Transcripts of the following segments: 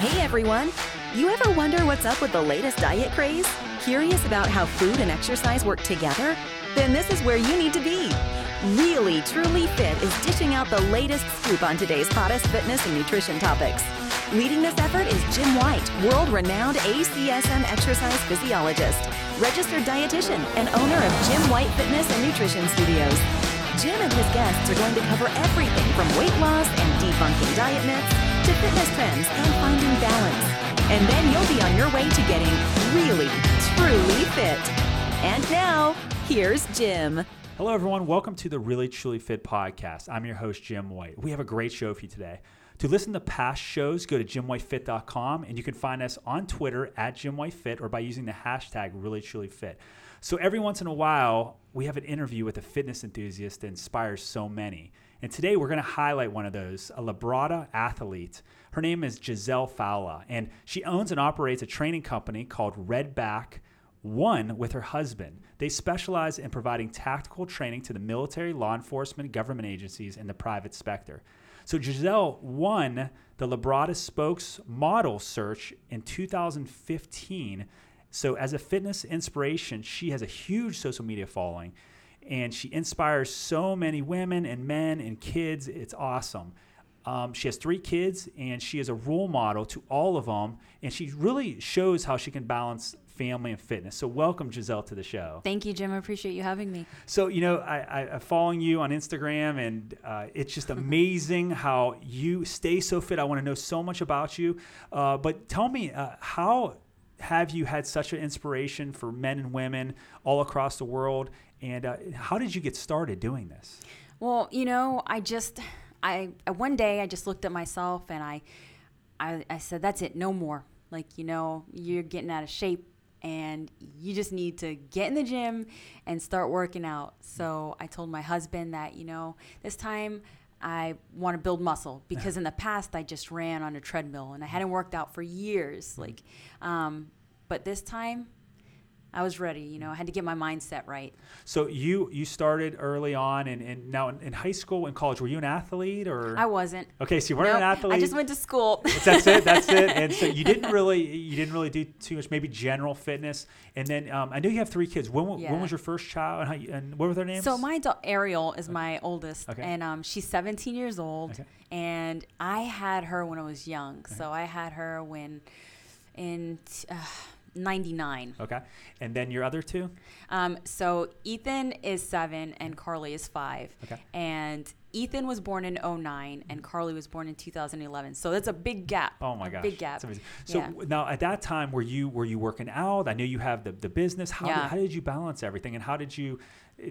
Hey everyone! You ever wonder what's up with the latest diet craze? Curious about how food and exercise work together? Then this is where you need to be. Really Truly Fit is dishing out the latest scoop on today's hottest fitness and nutrition topics. Leading this effort is Jim White, world renowned ACSM exercise physiologist, registered dietitian, and owner of Jim White Fitness and Nutrition Studios. Jim and his guests are going to cover everything from weight loss and debunking diet myths to fitness trends and finding balance. And then you'll be on your way to getting really, truly fit. And now, here's Jim. Hello, everyone. Welcome to the Really Truly Fit podcast. I'm your host, Jim White. We have a great show for you today. To listen to past shows, go to jimwhitefit.com and you can find us on Twitter at jimwhitefit or by using the hashtag reallytrulyfit. So every once in a while, we have an interview with a fitness enthusiast that inspires so many. And today we're going to highlight one of those, a Labrada athlete. Her name is Giselle Falla, and she owns and operates a training company called Redback One with her husband. They specialize in providing tactical training to the military, law enforcement, government agencies, and the private sector. So Giselle won the Labrada Spokes Model Search in 2015. So as a fitness inspiration, she has a huge social media following and she inspires so many women and men and kids. It's awesome. Um, she has three kids and she is a role model to all of them. And she really shows how she can balance family and fitness. So, welcome, Giselle, to the show. Thank you, Jim. I appreciate you having me. So, you know, I, I, am following you on Instagram, and uh, it's just amazing how you stay so fit. I want to know so much about you. Uh, but tell me, uh, how have you had such an inspiration for men and women all across the world? And uh, how did you get started doing this? Well, you know, I just, I one day I just looked at myself and I, I, I said, that's it, no more. Like, you know, you're getting out of shape and you just need to get in the gym and start working out. So I told my husband that, you know, this time I want to build muscle because in the past I just ran on a treadmill and I hadn't worked out for years. Like, um, but this time I was ready. You know, I had to get my mindset right. So you you started early on, and, and now in, in high school and college, were you an athlete or? I wasn't. Okay, so you weren't nope, an athlete. I just went to school. that's it. That's it. And so you didn't really you didn't really do too much, maybe general fitness. And then um, I know you have three kids. When, yeah. when was your first child, and, how you, and what were their names? So my do- Ariel is okay. my oldest, okay. and um, she's 17 years old. Okay. And I had her when I was young. So I had her when in. Uh, 99. Okay. And then your other two? Um, so Ethan is seven and Carly is five. Okay. And Ethan was born in 09 and Carly was born in 2011. So that's a big gap. Oh my gosh. Big gap. So yeah. now at that time were you were you working out? I know you have the, the business. How, yeah. did, how did you balance everything and how did you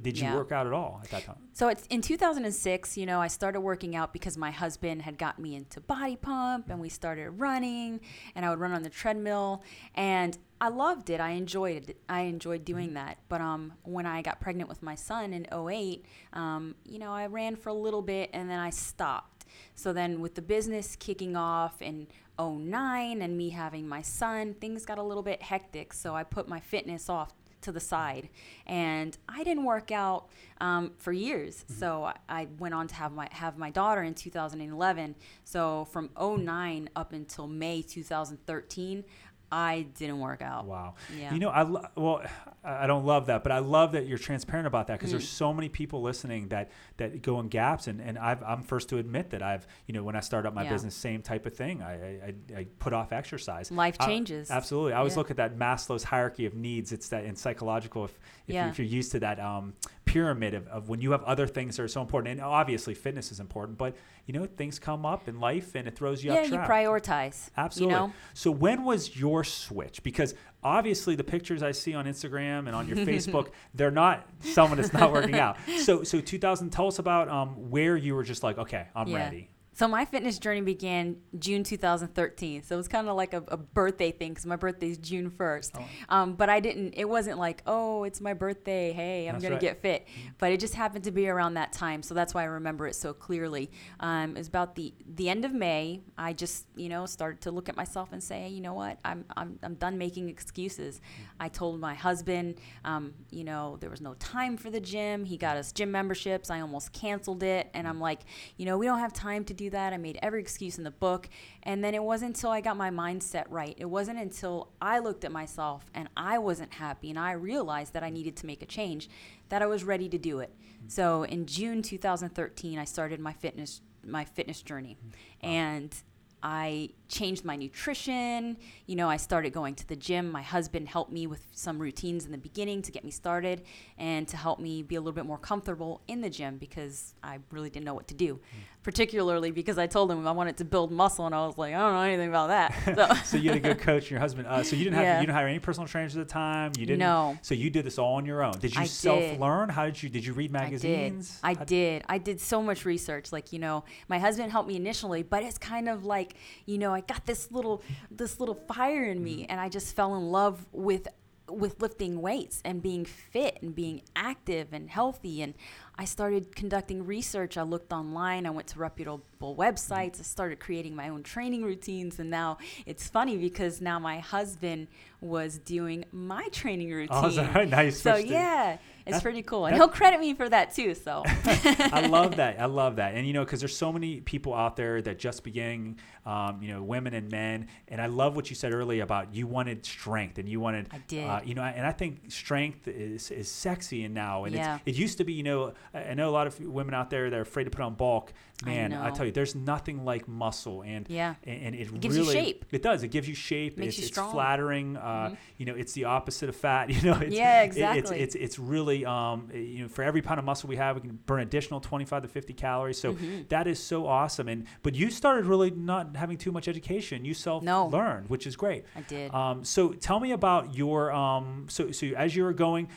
did you yeah. work out at all at that time? So it's in 2006, you know, I started working out because my husband had got me into body pump and we started running and I would run on the treadmill and I loved it. I enjoyed it. I enjoyed doing mm-hmm. that. But um, when I got pregnant with my son in 08, um, you know, I ran for a little bit and then I stopped. So then with the business kicking off in 09 and me having my son, things got a little bit hectic. So I put my fitness off to the side. And I didn't work out um, for years. Mm-hmm. So I, I, went on to have my have my daughter in 2011. So from 09 up until May 2013, I didn't work out. Wow. Yeah. You know, I lo- well, I don't love that, but I love that you're transparent about that because mm. there's so many people listening that that go in gaps, and and i am first to admit that I've you know when I started up my yeah. business, same type of thing. I, I, I put off exercise. Life changes. I, absolutely. I always yeah. look at that Maslow's hierarchy of needs. It's that in psychological, if if, yeah. you, if you're used to that um, pyramid of, of when you have other things that are so important, and obviously fitness is important, but you know things come up in life and it throws you yeah, off track. Yeah, you prioritize. Absolutely. You know? So when was your switch? Because obviously the pictures I see on Instagram and on your Facebook, they're not someone that's not working out. So so 2000, tell us about um, where you were just like, okay, I'm yeah. ready. So my fitness journey began June 2013. So it was kind of like a, a birthday thing because my birthday is June 1st. Oh. Um, but I didn't. It wasn't like, oh, it's my birthday. Hey, I'm gonna right. get fit. Mm-hmm. But it just happened to be around that time. So that's why I remember it so clearly. Um, it was about the the end of May. I just you know started to look at myself and say, hey, you know what? I'm I'm I'm done making excuses. Mm-hmm. I told my husband, um, you know, there was no time for the gym. He got us gym memberships. I almost canceled it, and I'm like, you know, we don't have time to do do that. I made every excuse in the book. And then it wasn't until I got my mindset right. It wasn't until I looked at myself and I wasn't happy and I realized that I needed to make a change that I was ready to do it. Mm-hmm. So in June 2013, I started my fitness my fitness journey. Mm-hmm. And I changed my nutrition. You know, I started going to the gym. My husband helped me with some routines in the beginning to get me started and to help me be a little bit more comfortable in the gym because I really didn't know what to do. Mm. Particularly because I told him I wanted to build muscle and I was like, I don't know anything about that. So, so you had a good coach and your husband. Uh, so you didn't have yeah. you didn't hire any personal trainers at the time. You didn't. No. So you did this all on your own. Did you self learn? How did you did you read magazines? I did. I did. I did so much research. Like you know, my husband helped me initially, but it's kind of like you know, I got this little this little fire in me, and I just fell in love with with lifting weights and being fit and being active and healthy and I started conducting research. I looked online, I went to reputable websites, I started creating my own training routines. And now it's funny because now my husband was doing my training routine. Oh, nice. So, yeah, it's that's, pretty cool. And he'll credit me for that too. So, I love that. I love that. And, you know, because there's so many people out there that just beginning, um, you know, women and men. And I love what you said earlier about you wanted strength and you wanted, I did. Uh, you know, and I think strength is, is sexy and now. And yeah. it used to be, you know, I know a lot of women out there that are afraid to put on bulk. Man, I, I tell you, there's nothing like muscle, and yeah, and, and it, it, gives really, you shape. It does. It gives you shape. Makes it's, you strong. It's flattering. Uh, mm-hmm. You know, it's the opposite of fat. You know, it's, yeah, exactly. It, it's, it's it's really um, you know, for every pound of muscle we have, we can burn additional 25 to 50 calories. So mm-hmm. that is so awesome. And but you started really not having too much education. You self learned, no. which is great. I did. Um, so tell me about your um, so so as you were going,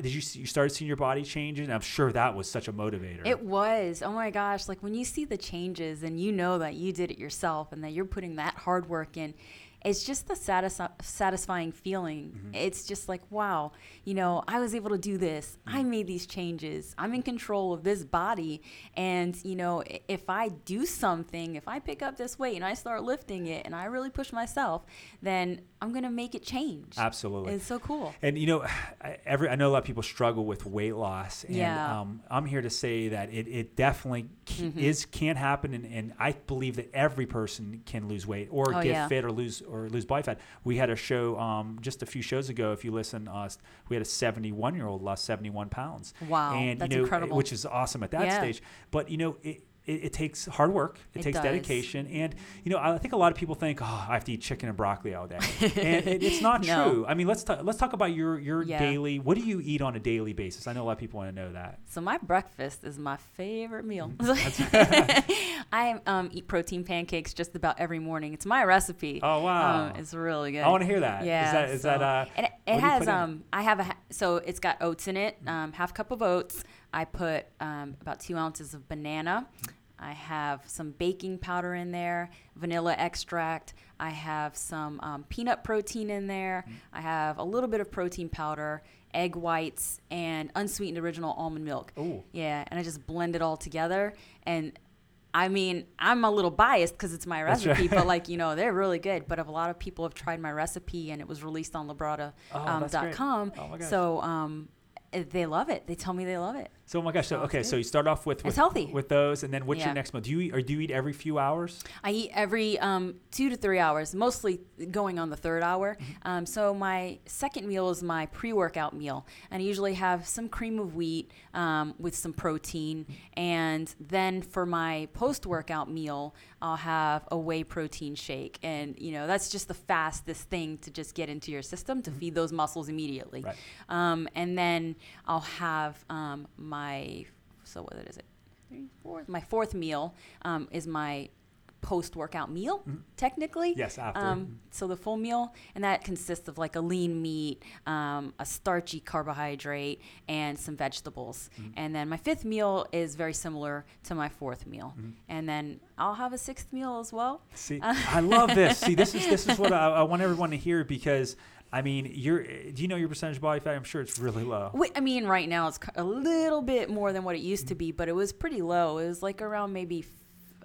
did you see, you started seeing your body changing? I'm sure that was such a motivator. It was. Oh my gosh. Like when you see the changes and you know that you did it yourself and that you're putting that hard work in, it's just the satis- satisfying feeling. Mm-hmm. It's just like, wow, you know, I was able to do this. Mm-hmm. I made these changes. I'm in control of this body. And, you know, if I do something, if I pick up this weight and I start lifting it and I really push myself, then I'm going to make it change. Absolutely. It's so cool. And, you know, every, I know a lot of people struggle with weight loss. And yeah. um, I'm here to say that it, it definitely mm-hmm. is, can happen. And, and, I believe that every person can lose weight or oh, get yeah. fit or lose or lose body fat. We had a show um, just a few shows ago. If you listen, uh, we had a 71 year old lost 71 pounds. Wow, and that's you know, incredible. Which is awesome at that yeah. stage. But you know, it, it, it, takes hard work. It, it takes does. dedication, and you know, I think a lot of people think, "Oh, I have to eat chicken and broccoli all day," and it, it's not no. true. I mean, let's talk, let's talk about your your yeah. daily. What do you eat on a daily basis? I know a lot of people want to know that. So my breakfast is my favorite meal. Mm-hmm. I um, eat protein pancakes just about every morning. It's my recipe. Oh wow, um, it's really good. I want to hear that. Yeah, is that is so, that uh? And it, it has um. I have a so it's got oats in it. Um, half cup of oats. I put um, about two ounces of banana. I have some baking powder in there, vanilla extract. I have some um, peanut protein in there. Mm. I have a little bit of protein powder, egg whites, and unsweetened original almond milk. Ooh. Yeah, and I just blend it all together. And I mean, I'm a little biased because it's my recipe, right. but like, you know, they're really good. But a lot of people have tried my recipe and it was released on Labrada.com. Oh, um, oh so um, they love it. They tell me they love it. So oh my gosh, so okay, so you start off with, with it's healthy with those, and then what's yeah. your next meal? Do you eat or do you eat every few hours? I eat every um, two to three hours, mostly going on the third hour. Mm-hmm. Um, so my second meal is my pre-workout meal, and I usually have some cream of wheat um, with some protein, mm-hmm. and then for my post-workout meal, I'll have a whey protein shake, and you know that's just the fastest thing to just get into your system to mm-hmm. feed those muscles immediately. Right. Um, and then I'll have um, my my so what is it? Three. My fourth meal um, is my post workout meal, mm-hmm. technically. Yes, after. Um, so the full meal, and that consists of like a lean meat, um, a starchy carbohydrate, and some vegetables. Mm-hmm. And then my fifth meal is very similar to my fourth meal. Mm-hmm. And then I'll have a sixth meal as well. See, I love this. See, this is this is what I, I want everyone to hear because I mean, you're. Do you know your percentage body fat? I'm sure it's really low. Wait, I mean, right now it's a little bit more than what it used to be, but it was pretty low. It was like around maybe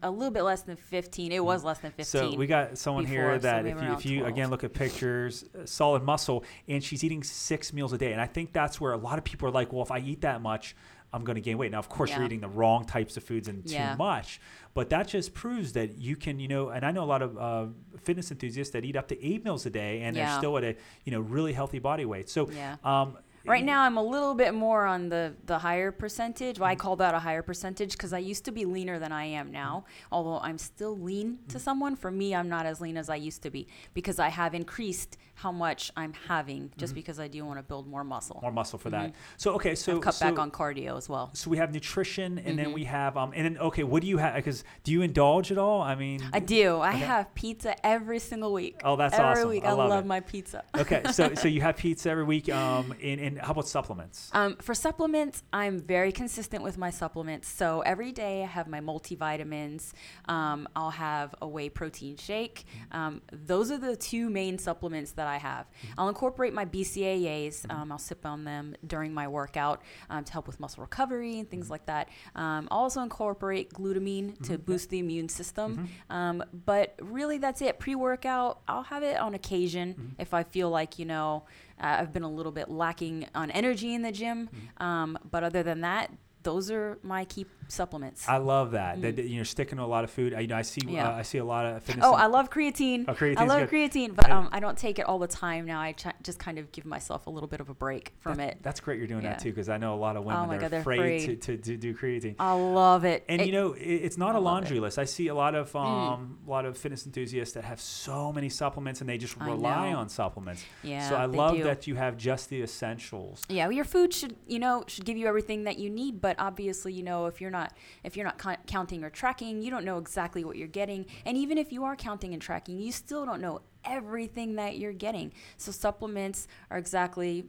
a little bit less than 15. It was less than 15. So we got someone before, here that so if you, if you 12. again look at pictures, uh, solid muscle, and she's eating six meals a day, and I think that's where a lot of people are like, well, if I eat that much, I'm going to gain weight. Now, of course, you're eating the wrong types of foods and Yeah. too much, but that just proves that you can, you know, and I know a lot of uh, fitness enthusiasts that eat up to eight meals a day and they're still at a, you know, really healthy body weight. So, Yeah. um, Right now, I'm a little bit more on the the higher percentage. Well, I call that a higher percentage because I used to be leaner than I am now. Although I'm still lean to someone, for me, I'm not as lean as I used to be because I have increased how much I'm having just because I do want to build more muscle. more muscle for that. So, okay, so Mm-hmm. I've cut so, back on cardio as well. So we have nutrition, and Mm-hmm. then we have um, and then okay, what do you have? Because do you indulge at all? I mean, I do. I have pizza every single week. Oh, that's every awesome. week. I I, love love, my pizza. okay, so so you have pizza every week. Um, and, and how about supplements? Um, for supplements, I'm very consistent with my supplements. So every day I have my multivitamins. Um, I'll have a whey protein shake. Um, those are the two main supplements that I have. I'll incorporate my BCAAs. Um, I'll sip on them during my workout um, to help with muscle recovery and things like that. Um, I'll also incorporate glutamine to boost the immune system. Um, but really, that's it. Pre workout, I'll have it on occasion if I feel like, you know, uh, I've been a little bit lacking on energy in the gym. Um, but other than that, those are my key supplements. I love that. That, that, you're sticking to a lot of food. I, you know, I see. Mm. Yeah. Uh, I see a lot of fitness. Oh, I love creatine. Oh, I love good. creatine, but I- um, I don't take it all the time now. I ch- just kind of give myself a little bit of a break from that- it. That's great. You're doing that Yeah. Oh too, because I know a lot of women my are God, afraid, afraid. To, to, to do creatine. I love it. And It- you know, it, it's not a I love laundry. Mm. list. I see a lot of um, a lot of fitness enthusiasts that have so many supplements, and they just rely on supplements. Yeah, So I love do. that you have just the essentials. Yeah, well, your food should, you know, should give you everything that you need. But obviously, you know, if you're not, if you're not co- counting or tracking, you don't know exactly what you're getting. And even if you are counting and tracking, you still don't know everything that you're getting. So supplements are exactly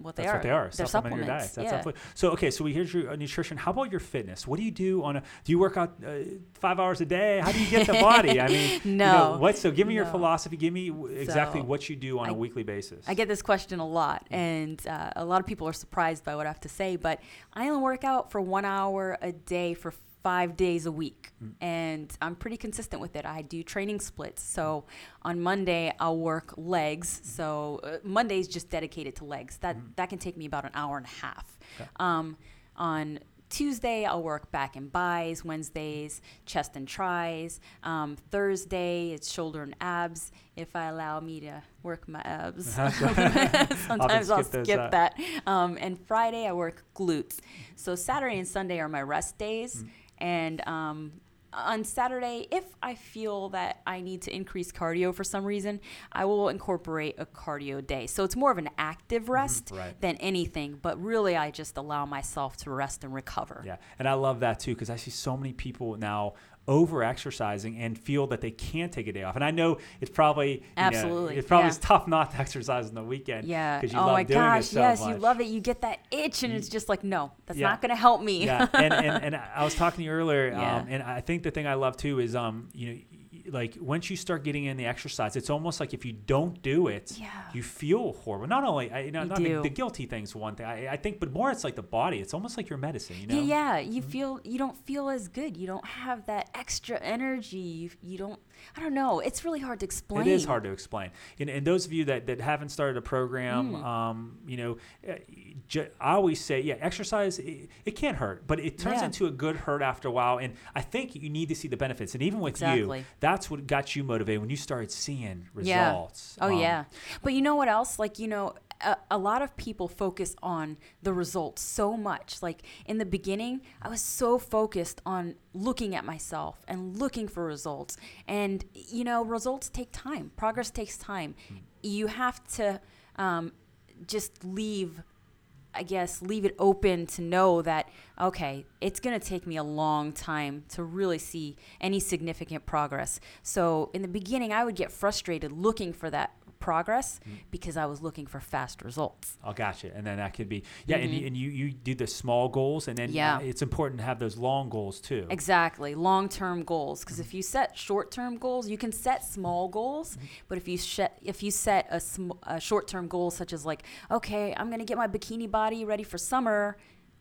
what they That's are. what they are. They're supplement your diets. That's yeah. absolutely. So okay, so we here's your uh, nutrition. How about your fitness? What do you do on a? Do you work out uh, five hours a day? How do you get the body? I mean, you know, No. what? So give me your philosophy. Give me w- exactly So, what you do on a I- weekly basis. I get this question a lot, and uh, a lot of people are surprised by what I have to say. But I only work out for one hour a day for five days a week, and I'm pretty consistent with it. I do training splits. So on Monday I'll work legs. So uh, Monday's just dedicated to legs. That that can take me about an hour and a half. Um, on Tuesday, I'll work back and buys. Wednesdays, chest and tries. Um, Thursday, it's shoulder and abs. If I allow me to work my abs, sometimes I'll skip those skip that. Um, and Friday, I work glutes. So Saturday and Sunday are my rest days. And um, on Saturday, if I feel that I need to increase cardio for some reason, I will incorporate a cardio day. So it's more of an active rest right. than anything. But really, I just allow myself to rest and recover. Yeah, and I love that too because I see so many people now over exercising and feel that they can't take a day off. And I know it's probably you know, Absolutely, it's probably yeah. tough not to exercise on the weekend. Yeah. because you oh love my doing gosh. it so yes, much. you love it. You get that itch, and it's just like, no, that's Yeah. not going to help me. yeah, and, and and I was talking to you earlier, um, and I think the thing I love too is um, you know, like once you start getting in the exercise, it's almost like if you don't do it, Yeah. you feel horrible. Not only, I, you know, You not the, the guilty thing's one thing. I, I think, but more it's like the body. It's almost like your medicine. You know. Yeah, yeah. You feel you don't feel as good. You don't have that extra energy. You, you don't. I don't know. It's really hard to explain. It is hard to explain. And, and those of you that, that haven't started a program, Hmm. um, you know, uh, ju- I always say, yeah, exercise, it, it can't hurt, but it turns Yeah. into a good hurt after a while. And I think you need to see the benefits. And even with you, that's what got you motivated when you started seeing Yeah. results. Oh Um, yeah. But you know what else? Like you know, a, a lot of people focus on the results so much. Like in the beginning, I was so focused on looking at myself and looking for results. And you know, results take time. Progress takes time. You have to um, just leave I guess leave it open to know that okay, it's going to take me a long time to really see any significant progress. So in the beginning, I would get frustrated looking for that progress because I was looking for fast results. I got you. And then that could be, yeah, and, you, and you, you do the small goals, and then Mm-hmm. Yeah. uh, it's important to have those long goals too. Exactly, long-term goals. Because if you set short-term goals, you can set small goals. But if you set if you set a, sm- a short-term goal such as like, okay, I'm gonna get my bikini body ready for summer.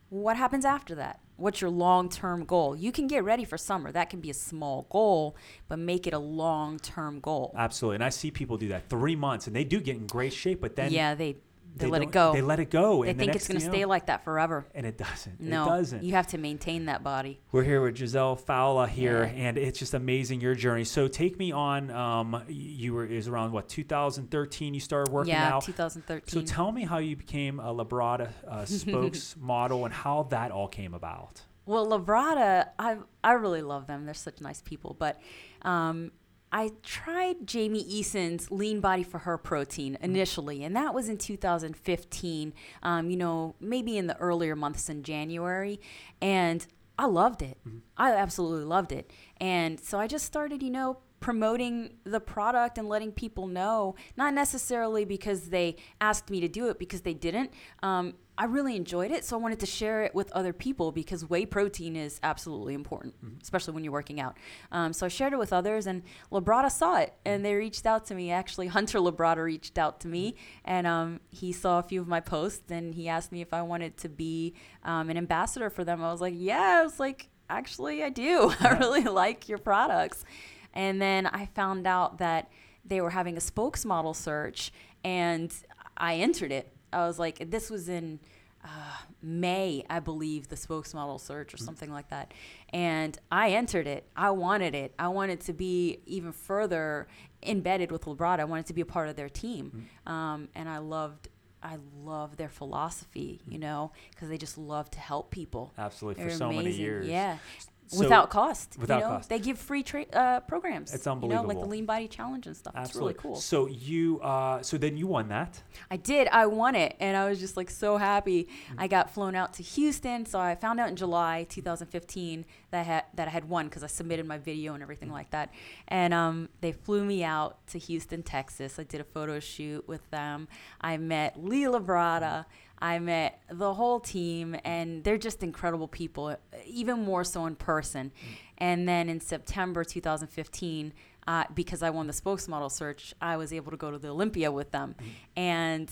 What happens after that? What's your long-term goal? You can get ready for summer. That can be a small goal, but make it a long-term goal. Absolutely. And I see people do that three months, and they do get in great shape, but then yeah, they They, let it go. They let it go. They the think next it's going to stay like that forever. and it doesn't. No, It doesn't. you have to maintain that body. We're here with Giselle Falla here, Yeah. and it's just amazing your journey. So take me on. Um, you were is around what 2013 you started working yeah, out. 2013. So tell me how you became a Labrada uh, spokesmodel and how that all came about. Well, Labrada, I I really love them. They're such nice people. But um, I tried Jamie Eason's Lean Body for Her protein initially, and that was in 2015. Um, you know, maybe in the earlier months in January, and I loved it. I absolutely loved it. And so I just started, you know, promoting the product and letting people know, not necessarily because they asked me to do it, because they didn't. Um, I really enjoyed it, so I wanted to share it with other people because whey protein is absolutely important, especially when you're working out. Um, so I shared it with others, and Labrada saw it, and they reached out to me. Actually, Hunter Labrada reached out to me, and um, he saw a few of my posts, and he asked me if I wanted to be um, an ambassador for them. I was like, yeah. I was like, actually, I do. I really like your products. And then I found out that they were having a spokesmodel search, and I entered it. I was like, this was in uh, May, I believe, the spokesmodel search or something like that. And I entered it. I wanted it. I wanted to be even further embedded with Labrada. I wanted to be a part of their team. Um, and I loved. I love their philosophy, you know, because they just love to help people. Absolutely, for They're so many years. Yeah. So- without cost. without you know? cost. They give free tra- uh, programs. It's You know, like the Lean Body Challenge and stuff. Absolutely It's really cool. So you, uh, so then you won that. I did. I won it, and I was just like so happy. Mm-hmm. I got flown out to Houston, so I found out in July 2015 that I had that I had won because I submitted my video and everything like that. And um, they flew me out to Houston, Texas. I did a photo shoot with them. I met Lee Labrada. I met the whole team, and they're just incredible people, even more so in person. And then in September 2015, uh, because I won the spokesmodel search, I was able to go to the Olympia with them, and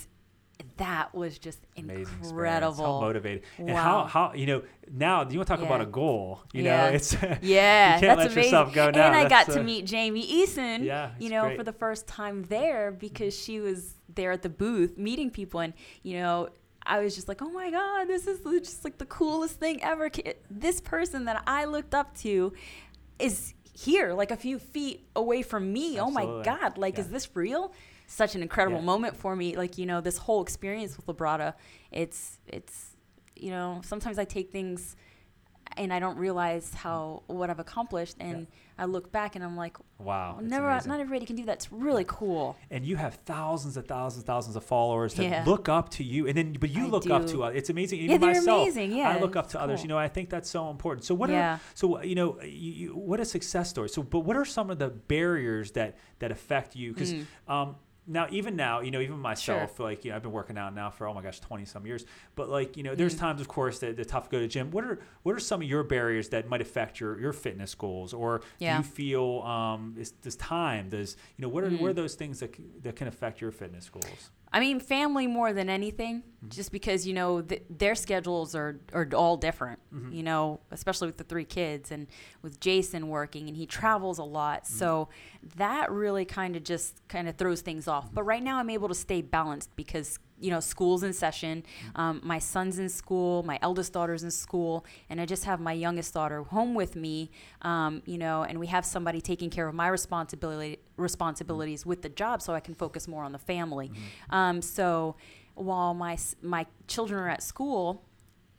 that was just Amazing experience. incredible. How motivated. And how, how, you know, now you want to talk about a goal. You Yeah. know, it's, Yeah, you can't that's let amazing. yourself go now. And I got to meet Jamie Eason, Yeah, you know, great. for the first time there because she was there at the booth meeting people, and you know. I was just like, oh my God, this is just like the coolest thing ever. This person that I looked up to is here, like a few feet away from me. Oh my God, like, is this real? Such an incredible Yeah. moment for me. Like, you know, this whole experience with Labrada, it's, it's, you know, sometimes I take things and I don't realize how what I've accomplished, and I look back and I'm like, Wow. never, amazing. not everybody can do that. It's really cool. and you have thousands and thousands and thousands of followers that Yeah. look up to you and then but you I look up to us it's amazing Yeah, even they're myself amazing. Yeah, i look up to others you know i think that's so important so what Yeah. are so you know you, you, what a success story so but what are some of the barriers that that affect you because um now even now you know even myself like you know i've been working out now for oh my gosh 20 some years. But like you know there's times of course that it's tough to go to gym. What are what are some of your barriers that might affect your your fitness goals? Or do you feel um is, does time does you know what are what are those things that, that can affect your fitness goals I mean, family more than anything, mm-hmm. just because you know th- their schedules are are all different. Mm-hmm. You know, especially with the three kids and with Jason working, and he travels a lot, mm-hmm. so that really kind of just kind of throws things off. But right now, I'm able to stay balanced because you know school's in session. Um, my son's in school, my eldest daughter's in school, and I just have my youngest daughter home with me. Um, you know, and we have somebody taking care of my responsibility responsibilities with the job, so I can focus more on the family. Um, so while my my children are at school,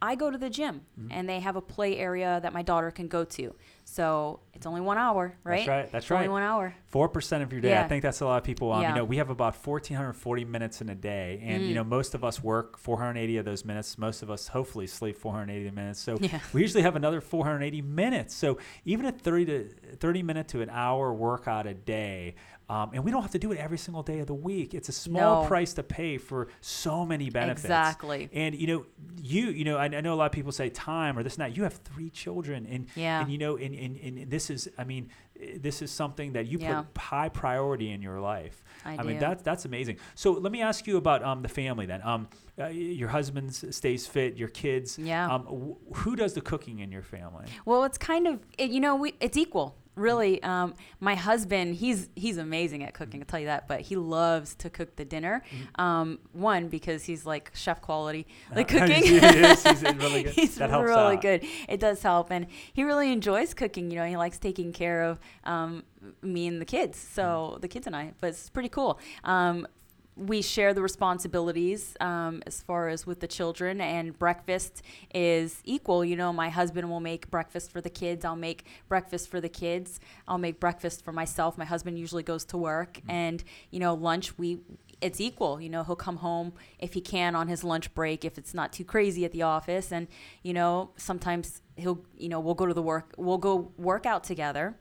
I go to the gym, and they have a play area that my daughter can go to. So it's only one hour, right? That's right, that's It's Only right. one hour. Four percent of your day. I think that's a lot of people. Um, Yeah. You know, we have about fourteen hundred forty minutes in a day, and Mm. you know, most of us work four hundred eighty of those minutes. Most of us hopefully sleep four hundred eighty minutes. So Yeah. we usually have another four hundred eighty minutes. So even a thirty to thirty minute to an hour workout a day. Um, and we don't have to do it every single day of the week. It's a small No. price to pay for so many benefits. Exactly. And you know, you you know, I, I know a lot of people say time or this and that. You have three children, and Yeah. and you know, and, and, and this is, I mean, this is something that you Yeah. put high priority in your life. I mean, do. that's that's amazing. So let me ask you about um, the family then. Um, uh, your husband stays fit, your kids. Yeah. Um, wh- who does the cooking in your family? Well, it's kind of it, you know we it's equal. Really, um, my husband, he's he's amazing at cooking. I'll tell you that. But he loves to cook the dinner. Mm-hmm. Um, one because he's like chef quality, like Uh, cooking. he is. He's really good. he's That helps really out. good. It does help, and he really enjoys cooking. You know, he likes taking care of um, me and the kids. So the kids and I, but it's pretty cool. We share the responsibilities um, as far as with the children, and breakfast is equal. You know, my husband will make breakfast for the kids. I'll make breakfast for the kids. I'll make breakfast for myself. My husband usually goes to work, and you know, lunch we it's equal. You know, he'll come home if he can on his lunch break if it's not too crazy at the office, and you know, sometimes he'll you know we'll go to the work we'll go work out together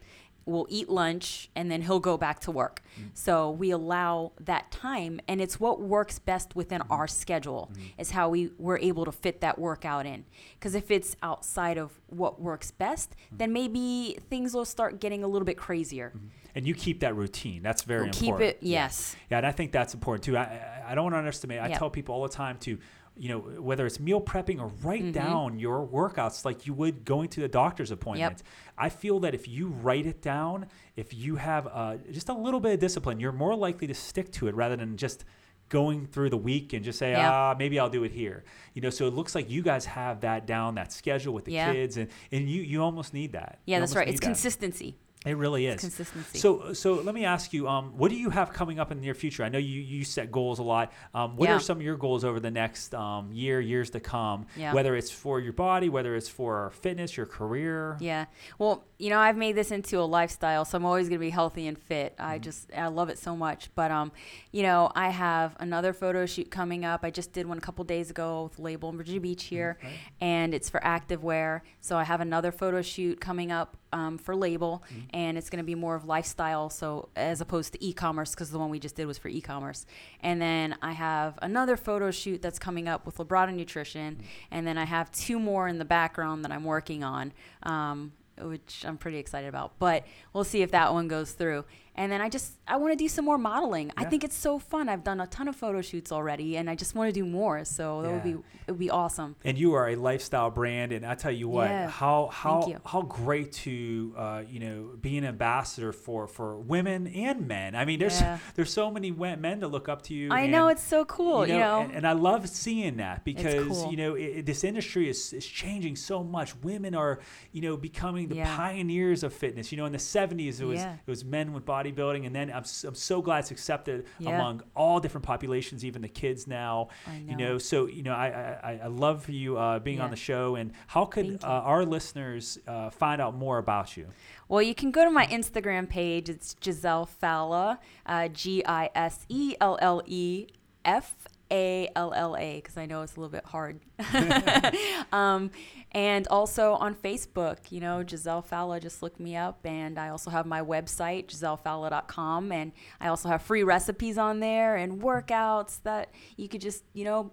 we'll eat lunch and then he'll go back to work. Mm-hmm. So we allow that time and it's what works best within mm-hmm. our schedule mm-hmm. is how we we're able to fit that workout in. Cuz if it's outside of what works best, then maybe things will start getting a little bit crazier. And you keep that routine. That's very We'll keep it yes. Yeah, and I think that's important too. I, I, don't want to underestimate. I tell people all the time to, you know, whether it's meal prepping or write Mm-hmm. down your workouts like you would going to the doctor's appointment. I feel that if you write it down, if you have uh, just a little bit of discipline, you're more likely to stick to it rather than just going through the week and just say, Yeah. ah, maybe I'll do it here. You know, so it looks like you guys have that down, that schedule with the Yeah. kids, and, and you you almost need that. Yeah, You that's right. It's that. consistency. It really is. consistency. So, so let me ask you, um, what do you have coming up in the near future? I know you, you set goals a lot. Um, what Yeah. are some of your goals over the next um, year, years to come? Yeah. Whether it's for your body, whether it's for fitness, your career. Yeah. Well, you know, I've made this into a lifestyle, so I'm always going to be healthy and fit. Mm-hmm. I just I love it so much. But um, you know, I have another photo shoot coming up. I just did one a couple days ago with Label in Virginia Beach here, Okay. and it's for activewear. So I have another photo shoot coming up um, for Label, Mm-hmm. and it's going to be more of lifestyle, so as opposed to e-commerce, because the one we just did was for e-commerce. And then I have another photo shoot that's coming up with Labrada Nutrition, Mm-hmm. and then I have two more in the background that I'm working on. Um, which I'm pretty excited about, but we'll see if that one goes through. And then I just I want to do some more modeling. I think it's so fun. I've done a ton of photo shoots already, and I just want to do more. So that would be it would be awesome. And you are a lifestyle brand, and I tell you what, Yeah. how how how great to uh, you know be an ambassador for for women and men. I mean, there's Yeah. there's so many men to look up to you. I know it's so cool. You know, and, and I love seeing that because cool. you know it, this industry is, is changing so much. Women are you know becoming the Yeah. pioneers of fitness. You know, in the '70s it was Yeah. it was men with bodybuilding, and then I'm, I'm so glad it's accepted Yeah. among all different populations, even the kids now. I You know. know, so you know I I, I- love you uh, being on the show. And how could uh, our listeners uh, find out more about you? Well, you can go to my Instagram page. It's Giselle Falla, uh, G I S E L L E F A L L A, because I know it's a little bit hard. um, and also on Facebook, you know, Giselle Falla, just look me up. And I also have my website, gisellefalla.com. And I also have free recipes on there and workouts that you could just, you know,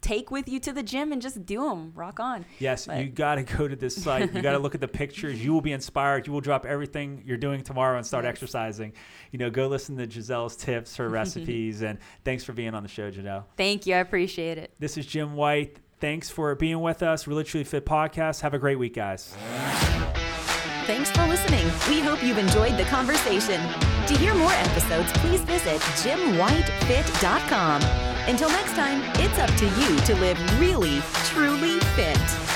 take with you to the gym and just do them. Rock on. Yes, But- you got to go to this site. You got to look at the pictures. You will be inspired. You will drop everything you're doing tomorrow and start Yes. exercising. You know, go listen to Giselle's tips, her recipes, and thanks for being on the show, Janelle. Thank you. I appreciate it. This is Jim White. Thanks for being with us. Really Truly Fit podcast. Have a great week, guys. Thanks for listening. We hope you've enjoyed the conversation. To hear more episodes, please visit jimwhitefit.com. Until next time, it's up to you to live really, truly fit.